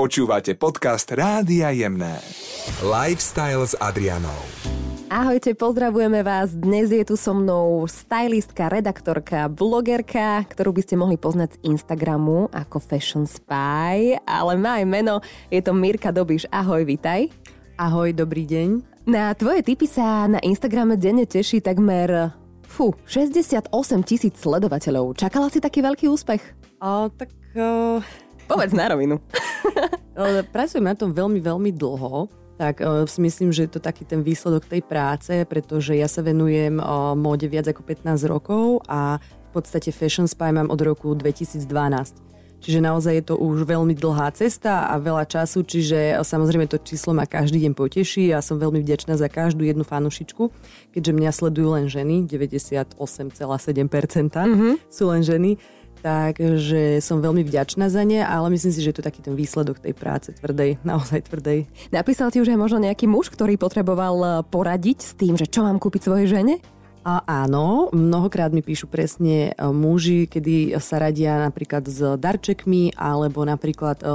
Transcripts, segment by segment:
Počúvate podcast Rádia Jemné. Lifestyle s Adrianou. Ahojte, pozdravujeme vás. Dnes je tu so mnou stylistka, redaktorka, blogerka, ktorú by ste mohli poznať z Instagramu ako Fashion Spy, ale má aj meno, je to Mirka Dobiš. Ahoj, vitaj. Ahoj, dobrý deň. Na tvoje typy sa na Instagrame denne teší takmer Fú, 68 tisíc sledovateľov. Čakala si taký veľký úspech? O, tak... O... Povedz na rovinu. Pracujem na tom veľmi, veľmi dlho tak o, si myslím, že je to taký ten výsledok tej práce, pretože ja sa venujem o, móde viac ako 15 rokov a v podstate Fashion Spy mám od roku 2012. Čiže naozaj je to už veľmi dlhá cesta a veľa času, čiže samozrejme to číslo ma každý deň poteší a som veľmi vďačná za každú jednu fanušičku, keďže mňa sledujú len ženy, 98,7% mm-hmm. sú len ženy. Takže som veľmi vďačná za ne, ale myslím si, že je to taký ten výsledok tej práce tvrdej, naozaj tvrdej. Napísal ti už aj možno nejaký muž, ktorý potreboval poradiť s tým, že čo mám kúpiť svojej žene? A áno, mnohokrát mi píšu presne e, muži, kedy sa radia napríklad s darčekmi, alebo napríklad e,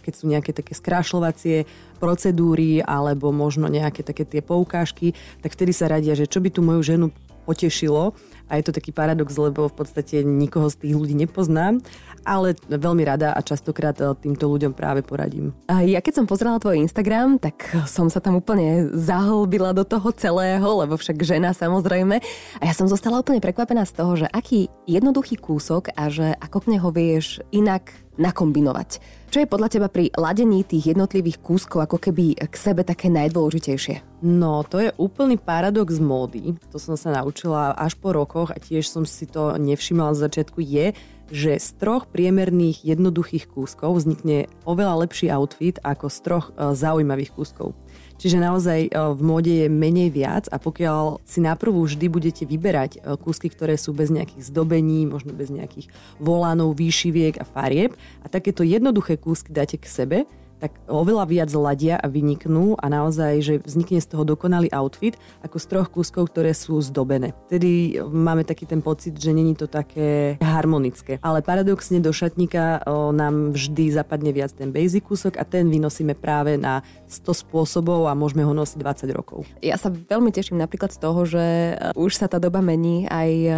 keď sú nejaké také skrášľovacie procedúry, alebo možno nejaké také tie poukážky, tak vtedy sa radia, že čo by tu moju ženu potešilo. A je to taký paradox, lebo v podstate nikoho z tých ľudí nepoznám, ale veľmi rada a častokrát e, týmto ľuďom práve poradím. A ja keď som pozrela tvoj Instagram, tak som sa tam úplne zahlbila do toho celého, lebo však žena samozrejme. A ja som zostala úplne prekvapená z toho, že aký jednoduchý kúsok a že ako k neho vieš inak nakombinovať. Čo je podľa teba pri ladení tých jednotlivých kúskov ako keby k sebe také najdôležitejšie? No, to je úplný paradox módy. To som sa naučila až po rokoch a tiež som si to nevšimla z začiatku, je, že z troch priemerných jednoduchých kúskov vznikne oveľa lepší outfit ako z troch e, zaujímavých kúskov. Čiže naozaj e, v móde je menej viac a pokiaľ si naprvu vždy budete vyberať e, kúsky, ktoré sú bez nejakých zdobení, možno bez nejakých volánov, výšiviek a farieb a takéto jednoduché kúsky dáte k sebe, tak oveľa viac ladia a vyniknú a naozaj, že vznikne z toho dokonalý outfit ako z troch kúskov, ktoré sú zdobené. Tedy máme taký ten pocit, že není to také harmonické. Ale paradoxne do šatníka nám vždy zapadne viac ten basic kúsok a ten vynosíme práve na 100 spôsobov a môžeme ho nosiť 20 rokov. Ja sa veľmi teším napríklad z toho, že e, už sa tá doba mení, aj e,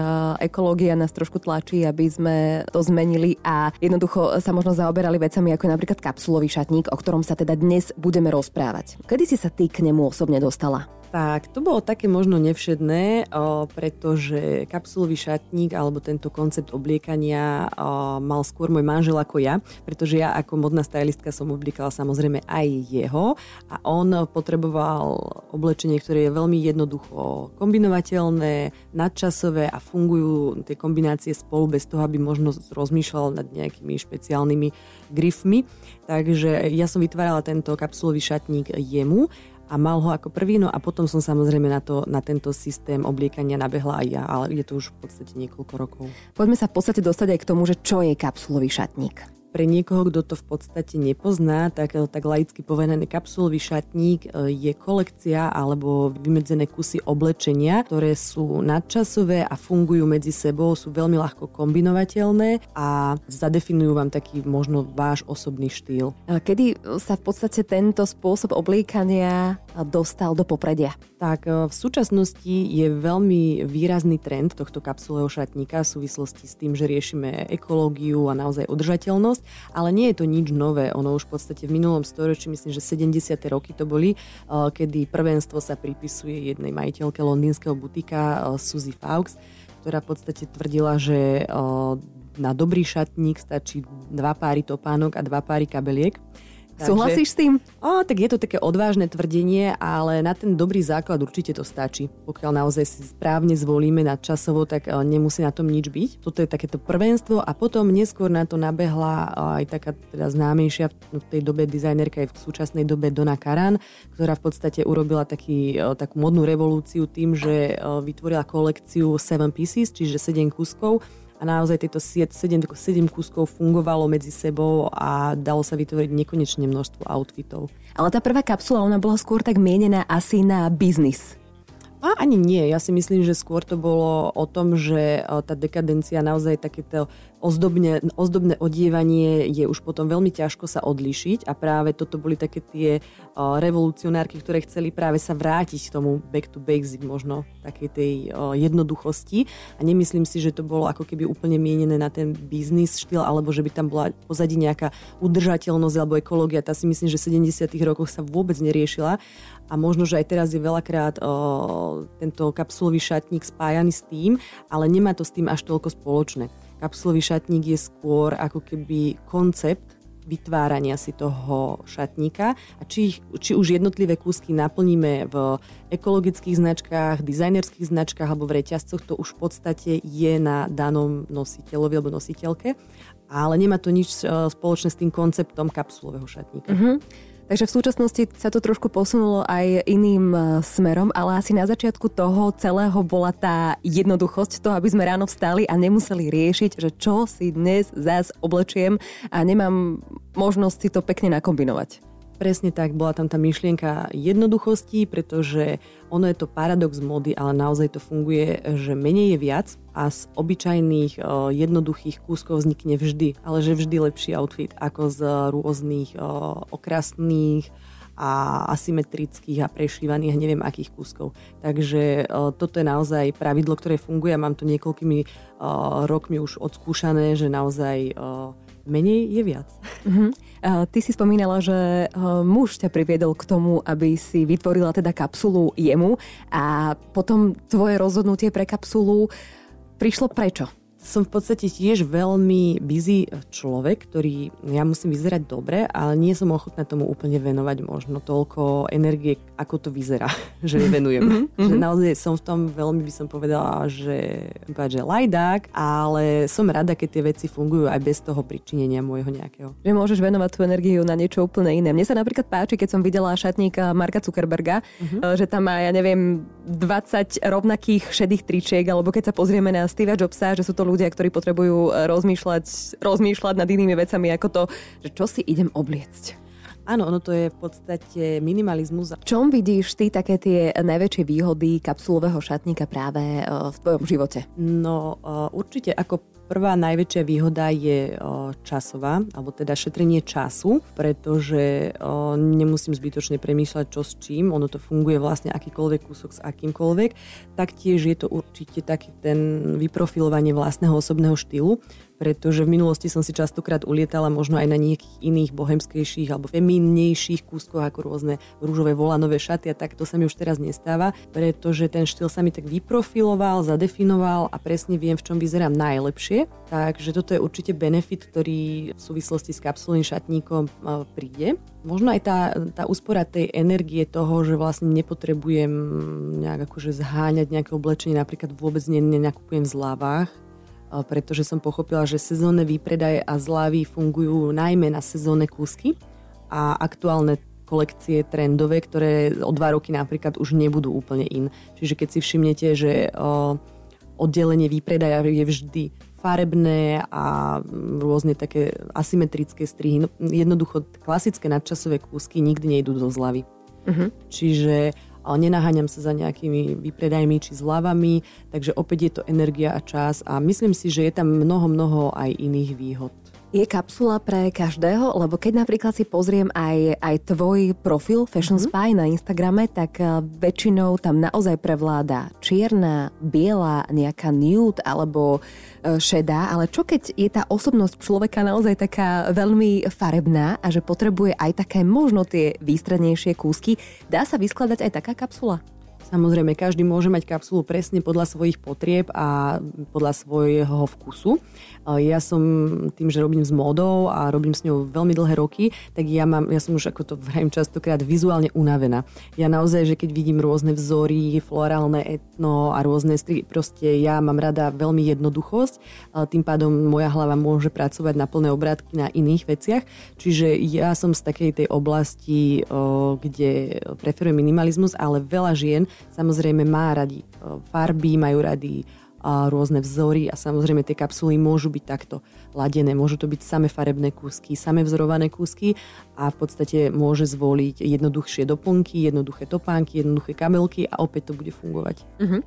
ekológia nás trošku tlačí, aby sme to zmenili a jednoducho sa možno zaoberali vecami ako napríklad kapsulový šatník, o ktorom sa teda dnes budeme rozprávať. Kedy si sa ty k nemu osobne dostala? Tak, to bolo také možno nevšedné, pretože kapsulový šatník alebo tento koncept obliekania mal skôr môj manžel ako ja, pretože ja ako modná stylistka som obliekala samozrejme aj jeho a on potreboval oblečenie, ktoré je veľmi jednoducho kombinovateľné, nadčasové a fungujú tie kombinácie spolu bez toho, aby možno rozmýšľal nad nejakými špeciálnymi grifmi. Takže ja som vytvárala tento kapsulový šatník jemu a mal ho ako prvý, no a potom som samozrejme na, to, na tento systém obliekania nabehla aj ja, ale je to už v podstate niekoľko rokov. Poďme sa v podstate dostať aj k tomu, že čo je kapsulový šatník pre niekoho, kto to v podstate nepozná, tak, eh, tak laicky povedaný kapsulový šatník eh, je kolekcia alebo vymedzené kusy oblečenia, ktoré sú nadčasové a fungujú medzi sebou, sú veľmi ľahko kombinovateľné a zadefinujú vám taký možno váš osobný štýl. Kedy sa v podstate tento spôsob obliekania dostal do popredia? Tak eh, v súčasnosti je veľmi výrazný trend tohto kapsulového šatníka v súvislosti s tým, že riešime ekológiu a naozaj udržateľnosť ale nie je to nič nové. Ono už v podstate v minulom storočí, myslím, že 70. roky to boli, eh, kedy prvenstvo sa pripisuje jednej majiteľke londýnskeho butika eh, Suzy Fawkes, ktorá v podstate tvrdila, že eh, na dobrý šatník stačí dva páry topánok a dva páry kabeliek. Takže, Súhlasíš s tým? O, tak je to také odvážne tvrdenie, ale na ten dobrý základ určite to stačí. Pokiaľ naozaj si správne zvolíme nad časovo, tak e, nemusí na tom nič byť. Toto je takéto prvenstvo a potom neskôr na to nabehla aj taká teda známejšia v tej dobe dizajnerka aj v súčasnej dobe Dona Karan, ktorá v podstate urobila taký, e, takú modnú revolúciu tým, že e, vytvorila kolekciu 7 pieces, čiže 7 kuskov a naozaj tieto 7, 7 kúskov fungovalo medzi sebou a dalo sa vytvoriť nekonečne množstvo outfitov. Ale tá prvá kapsula, ona bola skôr tak mienená asi na biznis. A ani nie. Ja si myslím, že skôr to bolo o tom, že tá dekadencia naozaj takéto ozdobne, ozdobné odievanie je už potom veľmi ťažko sa odlišiť a práve toto boli také tie uh, revolucionárky, ktoré chceli práve sa vrátiť k tomu back to basic možno takej tej uh, jednoduchosti. A nemyslím si, že to bolo ako keby úplne mienené na ten biznis štýl alebo že by tam bola pozadí nejaká udržateľnosť alebo ekológia. Tá si myslím, že v 70 rokoch sa vôbec neriešila. A možno, že aj teraz je veľakrát uh, tento kapsulový šatník spájaný s tým, ale nemá to s tým až toľko spoločné kapsulový šatník je skôr ako keby koncept vytvárania si toho šatníka a či, ich, či už jednotlivé kúsky naplníme v ekologických značkách, dizajnerských značkách alebo v reťazcoch, to už v podstate je na danom nositeľovi alebo nositeľke, ale nemá to nič e, spoločné s tým konceptom kapsulového šatníka. Uh-huh. Takže v súčasnosti sa to trošku posunulo aj iným e, smerom, ale asi na začiatku toho celého bola tá jednoduchosť, to, aby sme ráno vstali a nemuseli riešiť, že čo si dnes zás oblečiem a nemám možnosť si to pekne nakombinovať. Presne tak, bola tam tá myšlienka jednoduchosti, pretože ono je to paradox mody, ale naozaj to funguje, že menej je viac a z obyčajných jednoduchých kúskov vznikne vždy, ale že vždy lepší outfit ako z rôznych okrasných a asymetrických a prešívaných neviem akých kúskov. Takže toto je naozaj pravidlo, ktoré funguje a mám to niekoľkými rokmi už odskúšané, že naozaj menej je viac. Uh-huh. Ty si spomínala, že muž ťa priviedol k tomu, aby si vytvorila teda kapsulu jemu a potom tvoje rozhodnutie pre kapsulu prišlo prečo? Som v podstate tiež veľmi busy človek, ktorý ja musím vyzerať dobre, ale nie som ochotná tomu úplne venovať možno toľko energie, ako to vyzerá, že venujem. Mm-hmm. Že naozaj som v tom veľmi by som povedala, že, že lajdák, ale som rada, keď tie veci fungujú aj bez toho pričinenia môjho nejakého. Že môžeš venovať tú energiu na niečo úplne iné. Mne sa napríklad páči, keď som videla šatníka Marka Zuckerberga, mm-hmm. že tam má, ja neviem, 20 rovnakých šedých tričiek, alebo keď sa pozrieme na Steve Jobsa, že sú to ľudia, ktorí potrebujú e, rozmýšľať, rozmýšľať nad inými vecami ako to, že čo si idem obliecť. Áno, ono to je v podstate minimalizmus. Čom vidíš ty také tie najväčšie výhody kapsulového šatníka práve e, v tvojom živote? No e, určite ako Prvá najväčšia výhoda je časová, alebo teda šetrenie času, pretože nemusím zbytočne premýšľať, čo s čím, ono to funguje vlastne akýkoľvek kúsok s akýmkoľvek. Taktiež je to určite taký ten vyprofilovanie vlastného osobného štýlu, pretože v minulosti som si častokrát ulietala možno aj na nejakých iných bohemskejších alebo feminnejších kúskoch ako rôzne rúžové volanové šaty a tak to sa mi už teraz nestáva, pretože ten štýl sa mi tak vyprofiloval, zadefinoval a presne viem, v čom vyzerám najlepšie. Takže toto je určite benefit, ktorý v súvislosti s kapsulným šatníkom príde. Možno aj tá, tá úspora tej energie toho, že vlastne nepotrebujem nejak akože zháňať nejaké oblečenie, napríklad vôbec nenakupujem v zľavách, pretože som pochopila, že sezónne výpredaje a zľavy fungujú najmä na sezónne kúsky a aktuálne kolekcie trendové, ktoré o dva roky napríklad už nebudú úplne in. Čiže keď si všimnete, že oddelenie výpredaja je vždy farebné a rôzne také asymetrické strihy. No, jednoducho klasické nadčasové kúsky nikdy nejdú do zľavy. Uh-huh. Čiže ale nenaháňam sa za nejakými výpredajmi či zľavami, takže opäť je to energia a čas a myslím si, že je tam mnoho, mnoho aj iných výhod. Je kapsula pre každého? Lebo keď napríklad si pozriem aj, aj tvoj profil Fashion mm-hmm. Spy na Instagrame, tak eh, väčšinou tam naozaj prevláda čierna, biela, nejaká nude alebo eh, šedá, ale čo keď je tá osobnosť človeka naozaj taká veľmi farebná a že potrebuje aj také možno tie výstrednejšie kúsky, dá sa vyskladať aj taká kapsula? Samozrejme, každý môže mať kapsulu presne podľa svojich potrieb a podľa svojho vkusu. Ja som tým, že robím s módou a robím s ňou veľmi dlhé roky, tak ja, mám, ja som už, ako to vrajím častokrát, vizuálne unavená. Ja naozaj, že keď vidím rôzne vzory, florálne etno a rôzne stry, proste ja mám rada veľmi jednoduchosť, tým pádom moja hlava môže pracovať na plné obrátky na iných veciach. Čiže ja som z takej tej oblasti, kde preferujem minimalizmus, ale veľa žien Samozrejme má radi e, farby, majú radi a rôzne vzory a samozrejme tie kapsuly môžu byť takto ladené. Môžu to byť same farebné kúsky, same vzorované kúsky a v podstate môže zvoliť jednoduchšie doplnky, jednoduché topánky, jednoduché kabelky a opäť to bude fungovať. Uh-huh.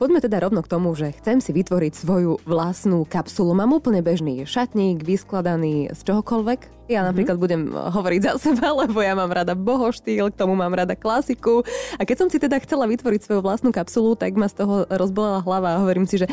Poďme teda rovno k tomu, že chcem si vytvoriť svoju vlastnú kapsulu. Mám úplne bežný šatník, vyskladaný z čohokoľvek. Ja mhm. napríklad mm-hmm. budem hovoriť za seba, lebo ja mám rada bohoštýl, k tomu mám rada klasiku. A keď som si teda chcela vytvoriť svoju vlastnú kapsulu, tak ma z toho rozbolela hlava a hovorím si, že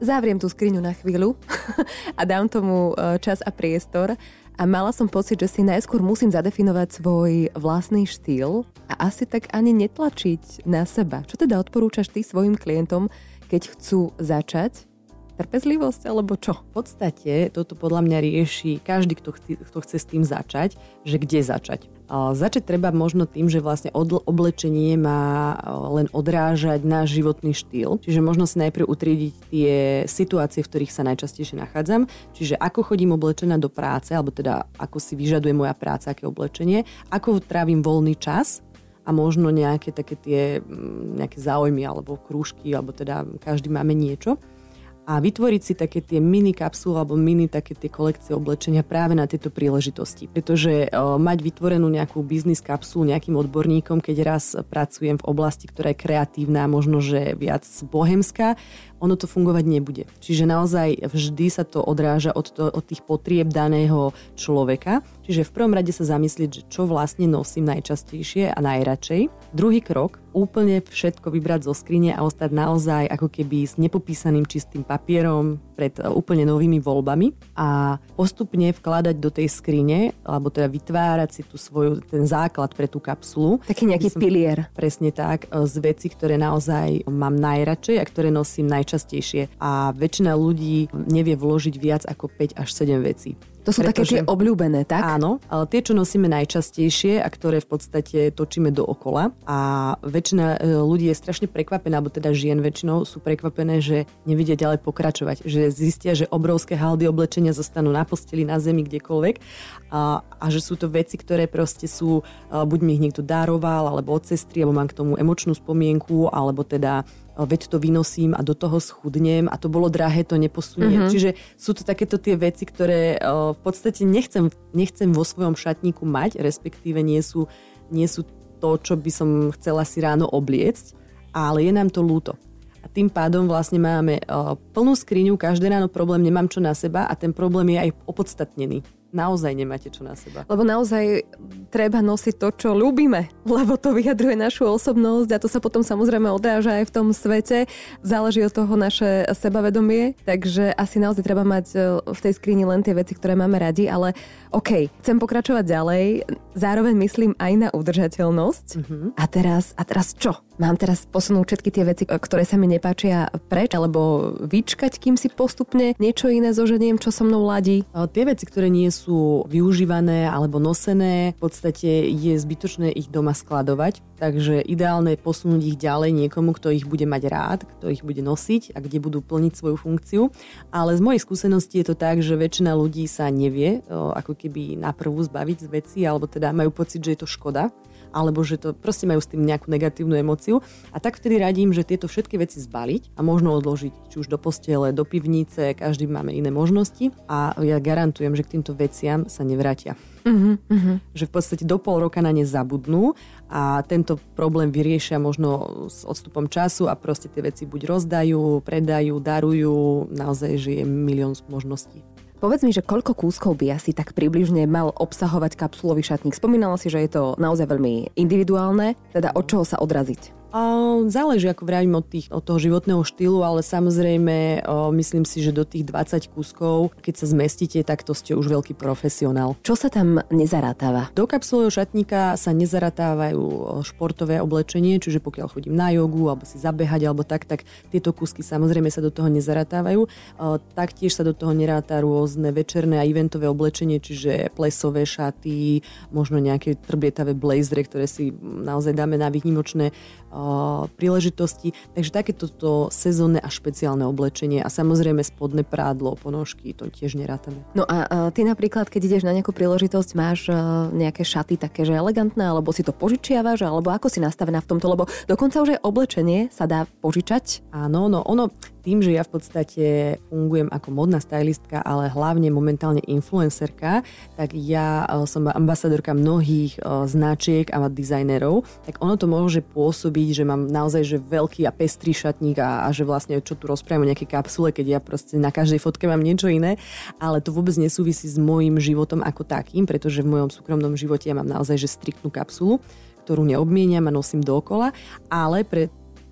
zavriem tú skriňu na chvíľu a dám tomu e, čas a priestor a mala som pocit, že si najskôr musím zadefinovať svoj vlastný štýl a asi tak ani netlačiť na seba. Čo teda odporúčaš ty svojim klientom, keď chcú začať? Trpezlivosť alebo čo? V podstate toto podľa mňa rieši každý, kto chce, kto chce s tým začať, že kde začať. Začať treba možno tým, že vlastne oblečenie má len odrážať náš životný štýl. Čiže možno si najprv utriediť tie situácie, v ktorých sa najčastejšie nachádzam. Čiže ako chodím oblečená do práce, alebo teda ako si vyžaduje moja práca, aké oblečenie, ako trávim voľný čas, a možno nejaké také tie nejaké záujmy alebo krúžky, alebo teda každý máme niečo a vytvoriť si také tie mini kapsuly alebo mini také tie kolekcie oblečenia práve na tieto príležitosti. Pretože o, mať vytvorenú nejakú biznis kapsulu nejakým odborníkom, keď raz pracujem v oblasti, ktorá je kreatívna, možno že viac bohemská, ono to fungovať nebude. Čiže naozaj vždy sa to odráža od, to, od tých potrieb daného človeka. Čiže v prvom rade sa zamyslieť, čo vlastne nosím najčastejšie a najradšej. Druhý krok, úplne všetko vybrať zo skrine a ostať naozaj ako keby s nepopísaným čistým papierom pred e, úplne novými voľbami a postupne vkladať do tej skrine, alebo teda vytvárať si tú svoju, ten základ pre tú kapsulu. Taký nejaký som, pilier. Presne tak, e, z veci, ktoré naozaj mám najradšej a ktoré nosím najčastejšie. A väčšina ľudí nevie vložiť viac ako 5 až 7 vecí. To sú Pretože, také tie obľúbené, tak? Áno, ale tie, čo nosíme najčastejšie a ktoré v podstate točíme dookola. A väčšina e, ľudí je strašne prekvapená, alebo teda žien väčšinou sú prekvapené, že nevidia ďalej pokračovať. Že zistia, že obrovské haldy oblečenia zostanú na posteli, na zemi, kdekoľvek. A, a že sú to veci, ktoré proste sú, buď mi ich niekto daroval, alebo od sestry, alebo mám k tomu emočnú spomienku, alebo teda veď to vynosím a do toho schudnem a to bolo drahé, to neposunie. Mm-hmm. Čiže sú to takéto tie veci, ktoré v podstate nechcem, nechcem vo svojom šatníku mať, respektíve nie sú, nie sú to, čo by som chcela si ráno obliecť, ale je nám to lúto. A tým pádom vlastne máme plnú skriňu, každé ráno problém, nemám čo na seba a ten problém je aj opodstatnený naozaj nemáte čo na seba. Lebo naozaj treba nosiť to, čo ľúbime, lebo to vyjadruje našu osobnosť a to sa potom samozrejme odráža aj v tom svete. Záleží od toho naše sebavedomie, takže asi naozaj treba mať e, v tej skrini len tie veci, ktoré máme radi, ale OK, chcem pokračovať ďalej, zároveň myslím aj na udržateľnosť. Mm-hmm. A teraz, a teraz čo? Mám teraz posunúť všetky tie veci, ktoré sa mi nepáčia preč, alebo vyčkať, kým si postupne niečo iné zoženiem, čo so mnou ladí? Tie veci, ktoré nie sú využívané alebo nosené, v podstate je zbytočné ich doma skladovať, takže ideálne je posunúť ich ďalej niekomu, kto ich bude mať rád, kto ich bude nosiť a kde budú plniť svoju funkciu. Ale z mojej skúsenosti je to tak, že väčšina ľudí sa nevie ako keby na prvú zbaviť z veci, alebo teda majú pocit, že je to škoda alebo že to proste majú s tým nejakú negatívnu emociu. A tak vtedy radím, že tieto všetky veci zbaliť a možno odložiť či už do postele, do pivnice, každý máme iné možnosti a ja garantujem, že k týmto veciam sa nevrátia. Uh-huh, uh-huh. Že v podstate do pol roka na ne zabudnú a tento problém vyriešia možno s odstupom času a proste tie veci buď rozdajú, predajú, darujú, naozaj, že je milión možností. Povedz mi, že koľko kúskov by asi tak približne mal obsahovať kapsulový šatník? Spomínala si, že je to naozaj veľmi individuálne, teda od čoho sa odraziť? Záleží, ako vravím, od, tých, od toho životného štýlu, ale samozrejme myslím si, že do tých 20 kúskov, keď sa zmestíte, tak to ste už veľký profesionál. Čo sa tam nezarátáva? Do kapsulového šatníka sa nezaratávajú športové oblečenie, čiže pokiaľ chodím na jogu alebo si zabehať alebo tak, tak tieto kúsky samozrejme sa do toho nezaratávajú. Taktiež sa do toho neráta rôzne večerné a eventové oblečenie, čiže plesové šaty, možno nejaké trbietavé blazery, ktoré si naozaj dáme na výnimočné príležitosti. Takže takéto to sezónne a špeciálne oblečenie a samozrejme spodné prádlo, ponožky, to tiež nerátame. No a, a ty napríklad, keď ideš na nejakú príležitosť, máš uh, nejaké šaty také, že elegantné, alebo si to požičiavaš, alebo ako si nastavená v tomto, lebo dokonca už aj oblečenie sa dá požičať. Áno, no ono, tým, že ja v podstate fungujem ako modná stylistka, ale hlavne momentálne influencerka, tak ja e, som ambasadorka mnohých e, značiek a dizajnerov, tak ono to môže pôsobiť, že mám naozaj že veľký a pestrý šatník a, a že vlastne čo tu rozprávam o nejaké kapsule, keď ja proste na každej fotke mám niečo iné, ale to vôbec nesúvisí s môjim životom ako takým, pretože v mojom súkromnom živote ja mám naozaj že striktnú kapsulu, ktorú neobmieniam a nosím dokola, ale pre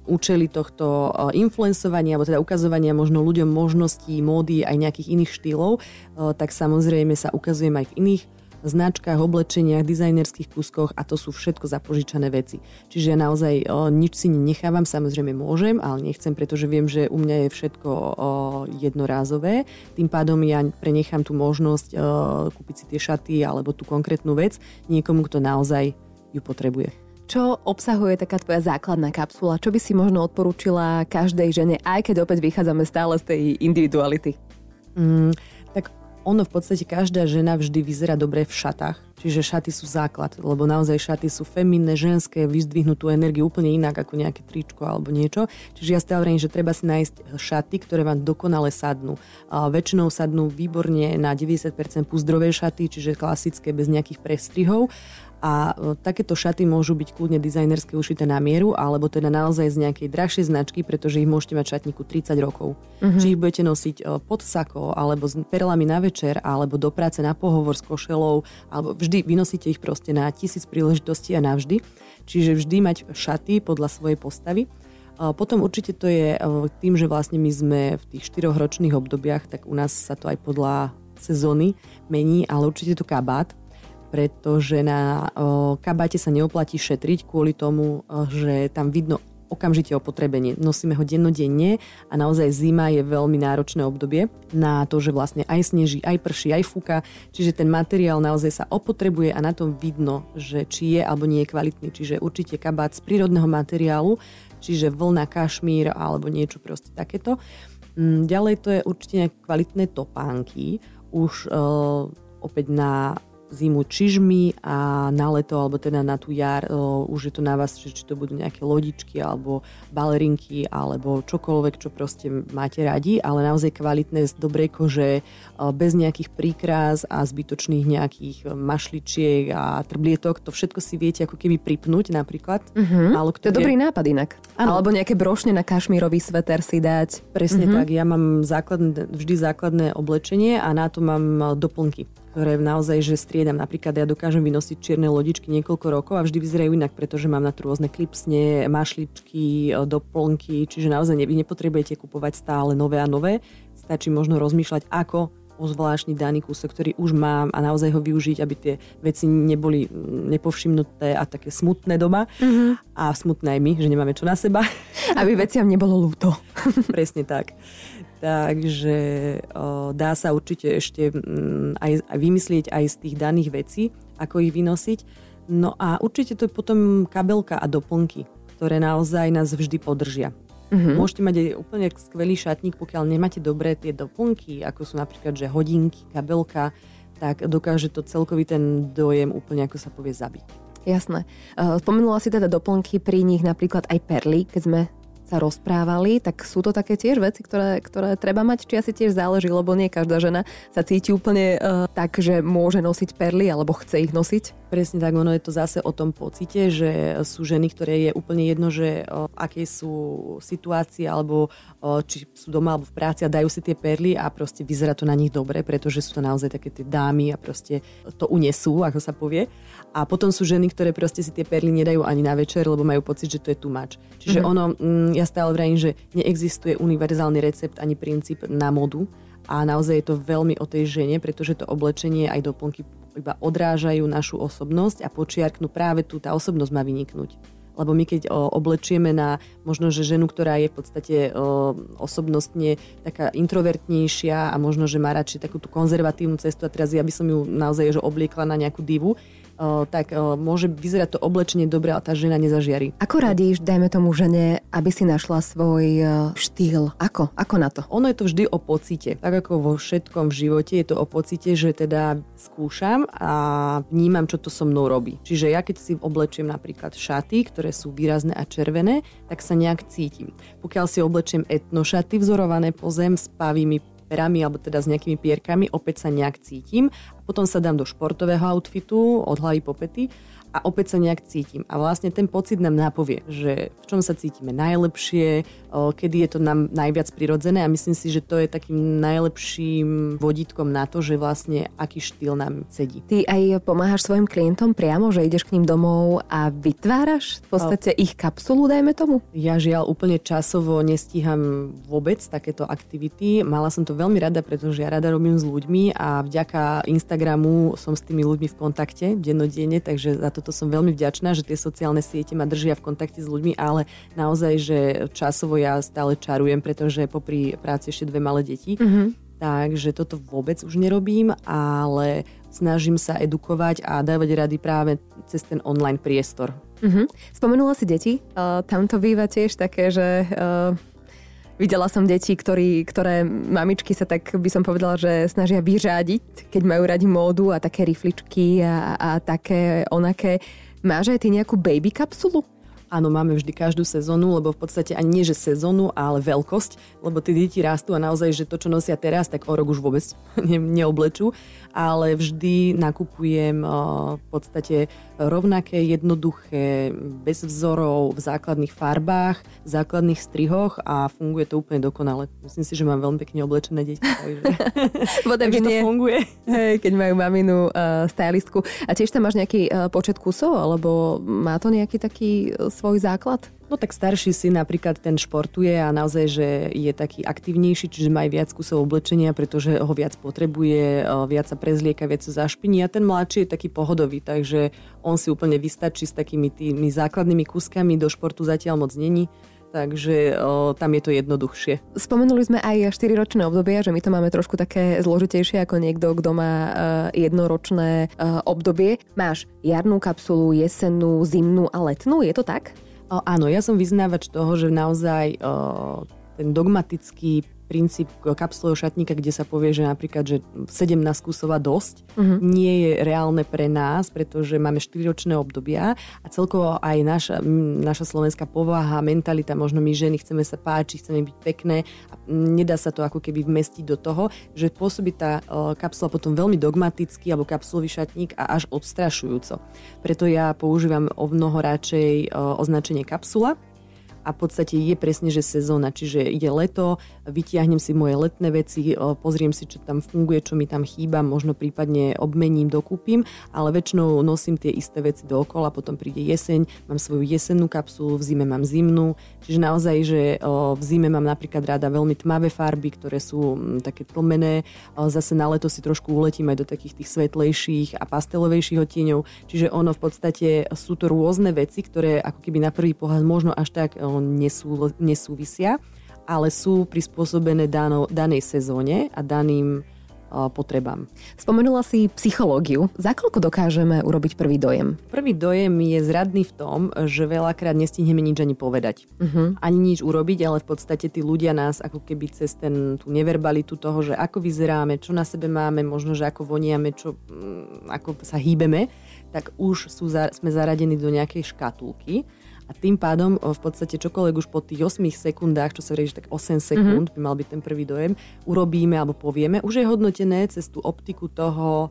účely tohto eh, influencovania, alebo teda ukazovania možno ľuďom možností, módy aj nejakých iných štýlov, eh, tak samozrejme sa ukazujem aj v iných značkách, oblečeniach, dizajnerských kúskoch a to sú všetko zapožičané veci. Čiže ja naozaj o, eh, nič si nechávam, samozrejme môžem, ale nechcem, pretože viem, že u mňa je všetko o, jednorázové. Tým pádom ja prenechám tú možnosť o, kúpiť si tie šaty alebo tú konkrétnu vec niekomu, kto naozaj ju potrebuje. Čo obsahuje taká tvoja základná kapsula? Čo by si možno odporúčila každej žene, aj keď opäť vychádzame stále z tej individuality? Mm, tak ono v podstate každá žena vždy vyzerá dobre v šatách. Čiže šaty sú základ, lebo naozaj šaty sú feminné, ženské, vyzdvihnú tú energiu úplne inak ako nejaké tričko alebo niečo. Čiže ja stále hovorím, že treba si nájsť šaty, ktoré vám dokonale sadnú. A väčšinou sadnú výborne na 90% púzdrové šaty, čiže klasické bez nejakých prestrihov a e, takéto šaty môžu byť kľudne dizajnerské ušité na mieru, alebo teda naozaj z nejakej drahšej značky, pretože ich môžete mať v šatníku 30 rokov. Mm-hmm. Či ich budete nosiť e, pod sako, alebo s perlami na večer, alebo do práce na pohovor s košelou, alebo vždy vynosíte ich proste na tisíc príležitostí a navždy. Čiže vždy mať šaty podľa svojej postavy. Potom určite to je e, tým, že vlastne my sme v tých štyroch ročných obdobiach, tak u nás sa to aj podľa sezóny mení, ale určite to kabát, pretože na kabáte sa neoplatí šetriť kvôli tomu, že tam vidno okamžite opotrebenie. Nosíme ho dennodenne a naozaj zima je veľmi náročné obdobie na to, že vlastne aj sneží, aj prší, aj fúka, čiže ten materiál naozaj sa opotrebuje a na tom vidno, že či je alebo nie je kvalitný. Čiže určite kabát z prírodného materiálu, čiže vlna, kašmír alebo niečo proste takéto. Mm, ďalej to je určite kvalitné topánky, už uh, opäť na zimu čižmy a na leto, alebo teda na tú jar, o, už je to na vás, či, či to budú nejaké lodičky, alebo balerinky, alebo čokoľvek, čo proste máte radi, ale naozaj kvalitné z dobrej kože, o, bez nejakých príkrás a zbytočných nejakých mašličiek a trblietok. To všetko si viete ako keby pripnúť napríklad. Mm-hmm. Málo kto to je dobrý nápad inak. Ano. Alebo nejaké brošne na kašmírový sveter si dať. Presne mm-hmm. tak. Ja mám základné, vždy základné oblečenie a na to mám doplnky ktoré naozaj, že striedam. Napríklad ja dokážem vynosiť čierne lodičky niekoľko rokov a vždy vyzerajú inak, pretože mám na to rôzne klipsne, mašličky, e, doplnky, čiže naozaj vy nepotrebujete kupovať stále nové a nové. Stačí možno rozmýšľať, ako zvláštny daný kúsok, ktorý už mám a naozaj ho využiť, aby tie veci neboli nepovšimnuté a také smutné doma. Mm-hmm. A smutné aj my, že nemáme čo na seba. Aby veciam nebolo ľúto. Presne tak. Takže dá sa určite ešte mm, aj, aj vymyslieť aj z tých daných vecí, ako ich vynosiť. No a určite to je potom kabelka a doplnky, ktoré naozaj nás vždy podržia. Mm-hmm. Môžete mať aj úplne skvelý šatník, pokiaľ nemáte dobré tie doplnky, ako sú napríklad že hodinky, kabelka, tak dokáže to celkový ten dojem úplne, ako sa povie, zabiť. Jasné. Spomenula si teda doplnky, pri nich napríklad aj perly, keď sme sa rozprávali, tak sú to také tiež veci, ktoré, ktoré treba mať, či asi tiež záleží, lebo nie každá žena sa cíti úplne uh, tak, že môže nosiť perly alebo chce ich nosiť. Presne tak, ono je to zase o tom pocite, že sú ženy, ktoré je úplne jedno, že aké sú situácie alebo či sú doma alebo v práci a dajú si tie perly a proste vyzerá to na nich dobre, pretože sú to naozaj také tie dámy a proste to unesú, ako sa povie. A potom sú ženy, ktoré proste si tie perly nedajú ani na večer, lebo majú pocit, že to je much. Čiže mm-hmm. ono, mm, ja stále vrajím, že neexistuje univerzálny recept ani princíp na modu a naozaj je to veľmi o tej žene, pretože to oblečenie aj doplnky iba odrážajú našu osobnosť a počiarknú práve tú, tá osobnosť má vyniknúť. Lebo my keď o, oblečieme na možno, že ženu, ktorá je v podstate o, osobnostne taká introvertnejšia a možno, že má radšej takú tú konzervatívnu cestu a teraz ja by som ju naozaj že obliekla na nejakú divu, tak môže vyzerať to oblečenie dobre, ale tá žena nezažiari. Ako radíš, dajme tomu žene, aby si našla svoj štýl? Ako? Ako na to? Ono je to vždy o pocite. Tak ako vo všetkom v živote je to o pocite, že teda skúšam a vnímam, čo to so mnou robí. Čiže ja keď si oblečiem napríklad šaty, ktoré sú výrazné a červené, tak sa nejak cítim. Pokiaľ si oblečiem etnošaty vzorované po zem s pavými perami alebo teda s nejakými pierkami, opäť sa nejak cítim. A potom sa dám do športového outfitu od hlavy po pety a opäť sa nejak cítim. A vlastne ten pocit nám napovie, že v čom sa cítime najlepšie, kedy je to nám najviac prirodzené a myslím si, že to je takým najlepším vodítkom na to, že vlastne aký štýl nám sedí. Ty aj pomáhaš svojim klientom priamo, že ideš k ním domov a vytváraš v podstate ich kapsulu, dajme tomu? Ja žiaľ úplne časovo nestíham vôbec takéto aktivity. Mala som to veľmi rada, pretože ja rada robím s ľuďmi a vďaka Instagramu som s tými ľuďmi v kontakte dennodenne, takže za toto som veľmi vďačná, že tie sociálne siete ma držia v kontakte s ľuďmi, ale naozaj, že časovo ja stále čarujem, pretože popri práci ešte dve malé deti. Mm-hmm. Takže toto vôbec už nerobím, ale snažím sa edukovať a dávať rady práve cez ten online priestor. Uh-huh. Spomenula si deti. Uh, tam to býva tiež také, že uh, videla som deti, ktorí, ktoré mamičky sa tak by som povedala, že snažia vyřádiť, keď majú radi módu a také rifličky a, a také onaké. Máš aj ty nejakú baby kapsulu? Áno, máme vždy každú sezónu, lebo v podstate ani nie, že sezónu, ale veľkosť, lebo tie deti rastú a naozaj, že to, čo nosia teraz, tak o rok už vôbec ne, neoblečú, ale vždy nakupujem v podstate rovnaké, jednoduché, bez vzorov, v základných farbách, v základných strihoch a funguje to úplne dokonale. Myslím si, že mám veľmi pekne oblečené deti, takže, takže to funguje. Hej, keď majú maminu uh, stylistku. A tiež tam máš nejaký uh, počet kusov, alebo má to nejaký taký uh, svoj základ? No tak starší si napríklad ten športuje a naozaj, že je taký aktívnejší, čiže má aj viac kusov oblečenia, pretože ho viac potrebuje, viac sa prezlieka, viac sa zašpiní a ten mladší je taký pohodový, takže on si úplne vystačí s takými tými základnými kuskami, do športu zatiaľ moc není takže o, tam je to jednoduchšie. Spomenuli sme aj 4-ročné obdobie, že my to máme trošku také zložitejšie ako niekto, kto má uh, jednoročné uh, obdobie. Máš jarnú kapsulu, jesennú, zimnú a letnú, je to tak? O, áno, ja som vyznávač toho, že naozaj o, ten dogmatický princíp kapsulového šatníka, kde sa povie, že napríklad, že 17 kusov dosť, uh-huh. nie je reálne pre nás, pretože máme 4-ročné obdobia a celkovo aj naša, naša slovenská povaha, mentalita, možno my ženy chceme sa páčiť, chceme byť pekné a nedá sa to ako keby vmestiť do toho, že pôsobí tá kapsula potom veľmi dogmaticky alebo kapsulový šatník a až odstrašujúco. Preto ja používam o mnoho radšej označenie kapsula, a v podstate je presne, že sezóna, čiže ide leto, vytiahnem si moje letné veci, pozriem si, čo tam funguje, čo mi tam chýba, možno prípadne obmením, dokúpim, ale väčšinou nosím tie isté veci dookola, potom príde jeseň, mám svoju jesennú kapsulu, v zime mám zimnú, čiže naozaj, že v zime mám napríklad rada veľmi tmavé farby, ktoré sú také tlmené, zase na leto si trošku uletím aj do takých tých svetlejších a pastelovejších odtieňov, čiže ono v podstate sú to rôzne veci, ktoré ako keby na prvý pohľad možno až tak nesú, nesúvisia, ale sú prispôsobené dano, danej sezóne a daným potrebám. Spomenula si psychológiu. Za koľko dokážeme urobiť prvý dojem? Prvý dojem je zradný v tom, že veľakrát nestihneme nič ani povedať. Uh-huh. Ani nič urobiť, ale v podstate tí ľudia nás ako keby cez ten, tú neverbalitu toho, že ako vyzeráme, čo na sebe máme, možno, že ako voniame, čo, mm, ako sa hýbeme, tak už sú, sme zaradení do nejakej škatulky a tým pádom v podstate čokoľvek už po tých 8 sekundách, čo sa rieši tak 8 sekúnd, mm-hmm. by mal byť ten prvý dojem, urobíme alebo povieme, už je hodnotené cez tú optiku toho,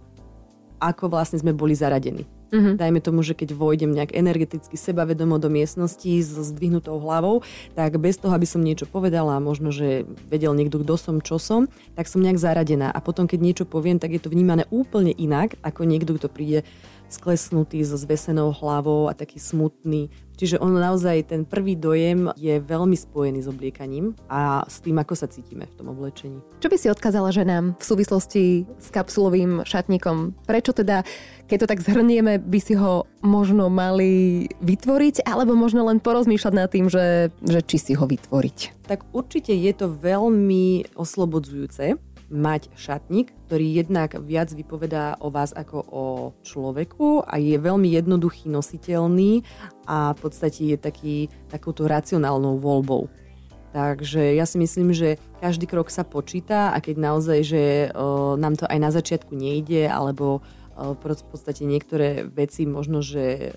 ako vlastne sme boli zaradení. Mm-hmm. Dajme tomu, že keď vojdem nejak energeticky sebavedomo do miestnosti s zdvihnutou hlavou, tak bez toho, aby som niečo povedala, možno, že vedel niekto, kto som, čo som, tak som nejak zaradená. A potom, keď niečo poviem, tak je to vnímané úplne inak, ako niekto, kto príde sklesnutý so zvesenou hlavou a taký smutný. Čiže on naozaj, ten prvý dojem je veľmi spojený s obliekaním a s tým, ako sa cítime v tom oblečení. Čo by si odkázala ženám v súvislosti s kapsulovým šatníkom? Prečo teda, keď to tak zhrnieme, by si ho možno mali vytvoriť, alebo možno len porozmýšľať nad tým, že, že či si ho vytvoriť? Tak určite je to veľmi oslobodzujúce mať šatník, ktorý jednak viac vypovedá o vás ako o človeku a je veľmi jednoduchý, nositeľný a v podstate je taký, takouto racionálnou voľbou. Takže ja si myslím, že každý krok sa počíta a keď naozaj, že o, nám to aj na začiatku nejde, alebo v podstate niektoré veci možno, že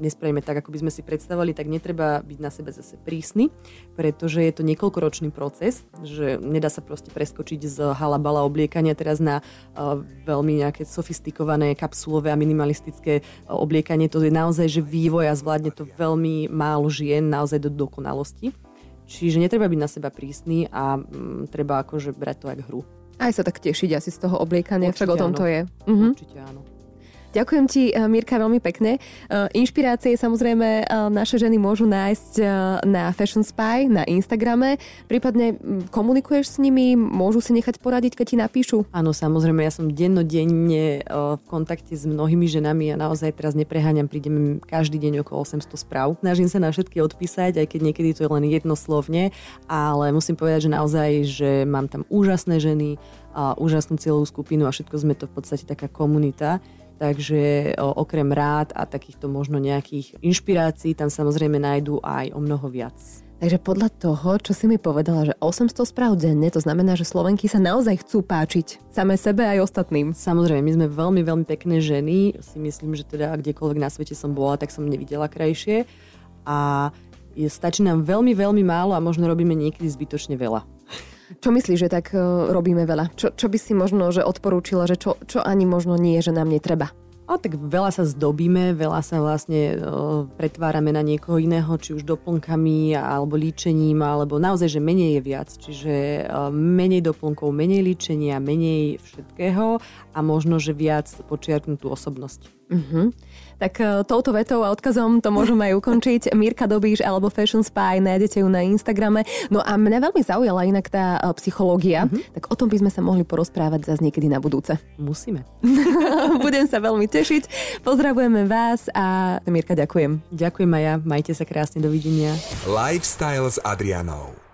nespravíme tak, ako by sme si predstavovali, tak netreba byť na sebe zase prísny, pretože je to niekoľkoročný proces, že nedá sa proste preskočiť z halabala obliekania teraz na veľmi nejaké sofistikované kapsulové a minimalistické obliekanie. To je naozaj, že vývoj a zvládne to veľmi málo žien naozaj do dokonalosti. Čiže netreba byť na seba prísny a mm, treba akože brať to aj hru. Aj sa tak tešiť asi z toho obliekania, však o tom áno. to je. Mhm. Určite áno. Ďakujem ti, eh, Mirka, veľmi pekne. Eh, Inšpirácie samozrejme eh, naše ženy môžu nájsť na Fashion Spy, na Instagrame. Prípadne mm, komunikuješ s nimi, môžu si nechať poradiť, keď ti napíšu? Áno, samozrejme, ja som dennodenne v kontakte s mnohými ženami a naozaj teraz nepreháňam, prídem každý deň okolo 800 správ. Snažím sa na všetky odpísať, aj keď niekedy to je len jednoslovne, ale musím povedať, že naozaj, že mám tam úžasné ženy, a úžasnú cieľovú skupinu a všetko sme to v podstate taká komunita. Takže okrem rád a takýchto možno nejakých inšpirácií tam samozrejme nájdú aj o mnoho viac. Takže podľa toho, čo si mi povedala, že 800 správ denne, to znamená, že Slovenky sa naozaj chcú páčiť same sebe aj ostatným. Samozrejme, my sme veľmi, veľmi pekné ženy. Si myslím, že teda kdekoľvek na svete som bola, tak som nevidela krajšie. A je, stačí nám veľmi, veľmi málo a možno robíme niekedy zbytočne veľa. Čo myslíš, že tak uh, robíme veľa? Čo, čo by si možno že odporúčila, že čo, čo ani možno nie, že nám netreba? A tak veľa sa zdobíme, veľa sa vlastne o, pretvárame na niekoho iného, či už doplnkami, alebo líčením, alebo naozaj, že menej je viac. Čiže o, menej doplnkov, menej líčenia, menej všetkého a možno, že viac počiarknúť tú osobnosť. Uh-huh. Tak uh, touto vetou a odkazom to môžeme aj ukončiť. Mirka Dobíš alebo Fashion Spy, nájdete ju na Instagrame. No a mňa veľmi zaujala inak tá uh, psychológia, uh-huh. tak o tom by sme sa mohli porozprávať zase niekedy na budúce. Musíme. Budem sa veľmi tešiť. Pozdravujeme vás a Mirka, ďakujem. Ďakujem aj ja, majte sa krásne, dovidenia. Lifestyle s Adrianou.